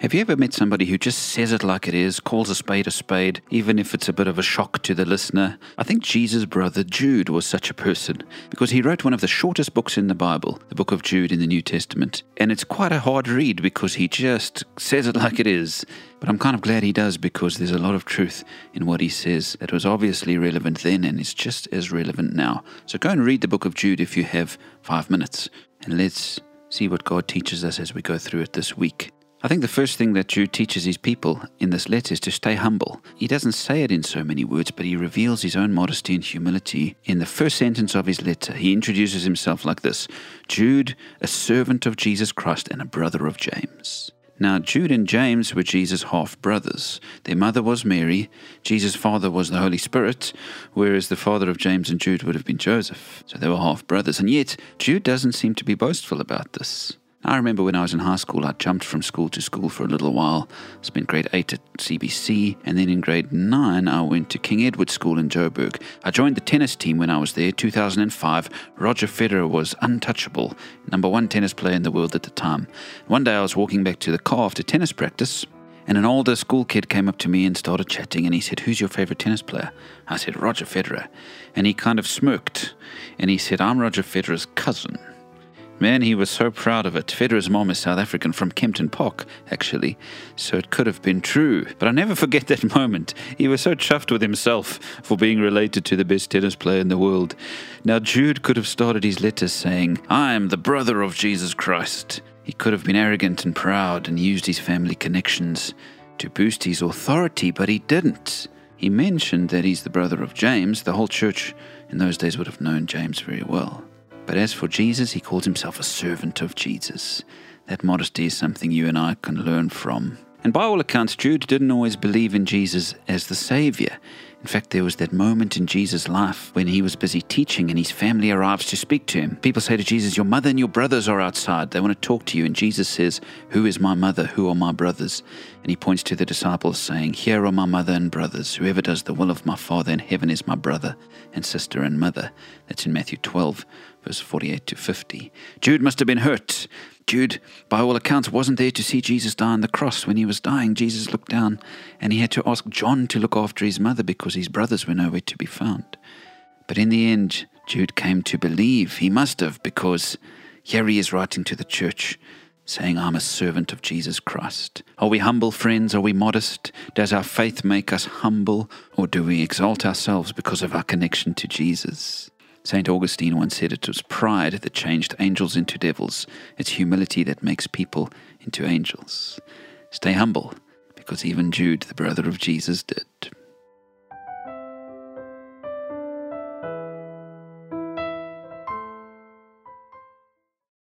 Have you ever met somebody who just says it like it is, calls a spade a spade, even if it's a bit of a shock to the listener? I think Jesus' brother Jude was such a person because he wrote one of the shortest books in the Bible, the book of Jude in the New Testament. And it's quite a hard read because he just says it like it is. But I'm kind of glad he does because there's a lot of truth in what he says that was obviously relevant then and is just as relevant now. So go and read the book of Jude if you have five minutes. And let's see what God teaches us as we go through it this week. I think the first thing that Jude teaches his people in this letter is to stay humble. He doesn't say it in so many words, but he reveals his own modesty and humility in the first sentence of his letter. He introduces himself like this Jude, a servant of Jesus Christ and a brother of James. Now, Jude and James were Jesus' half brothers. Their mother was Mary, Jesus' father was the Holy Spirit, whereas the father of James and Jude would have been Joseph. So they were half brothers. And yet, Jude doesn't seem to be boastful about this. I remember when I was in high school, I jumped from school to school for a little while. Spent grade 8 at CBC, and then in grade 9, I went to King Edward School in Joburg. I joined the tennis team when I was there, 2005. Roger Federer was untouchable, number one tennis player in the world at the time. One day I was walking back to the car after tennis practice, and an older school kid came up to me and started chatting, and he said, Who's your favorite tennis player? I said, Roger Federer. And he kind of smirked, and he said, I'm Roger Federer's cousin. Man, he was so proud of it. Federer's mom is South African from Kempton Park, actually, so it could have been true. But I never forget that moment. He was so chuffed with himself for being related to the best tennis player in the world. Now, Jude could have started his letter saying, I am the brother of Jesus Christ. He could have been arrogant and proud and used his family connections to boost his authority, but he didn't. He mentioned that he's the brother of James. The whole church in those days would have known James very well. But as for Jesus, he calls himself a servant of Jesus. That modesty is something you and I can learn from. And by all accounts, Jude didn't always believe in Jesus as the Savior. In fact, there was that moment in Jesus' life when he was busy teaching and his family arrives to speak to him. People say to Jesus, Your mother and your brothers are outside. They want to talk to you. And Jesus says, Who is my mother? Who are my brothers? And he points to the disciples, saying, Here are my mother and brothers. Whoever does the will of my Father in heaven is my brother and sister and mother. That's in Matthew 12, verse 48 to 50. Jude must have been hurt. Jude, by all accounts, wasn't there to see Jesus die on the cross. When he was dying, Jesus looked down and he had to ask John to look after his mother because his brothers were nowhere to be found. But in the end, Jude came to believe. He must have, because here he is writing to the church saying, I'm a servant of Jesus Christ. Are we humble friends? Are we modest? Does our faith make us humble? Or do we exalt ourselves because of our connection to Jesus? St. Augustine once said it was pride that changed angels into devils. It's humility that makes people into angels. Stay humble, because even Jude, the brother of Jesus, did.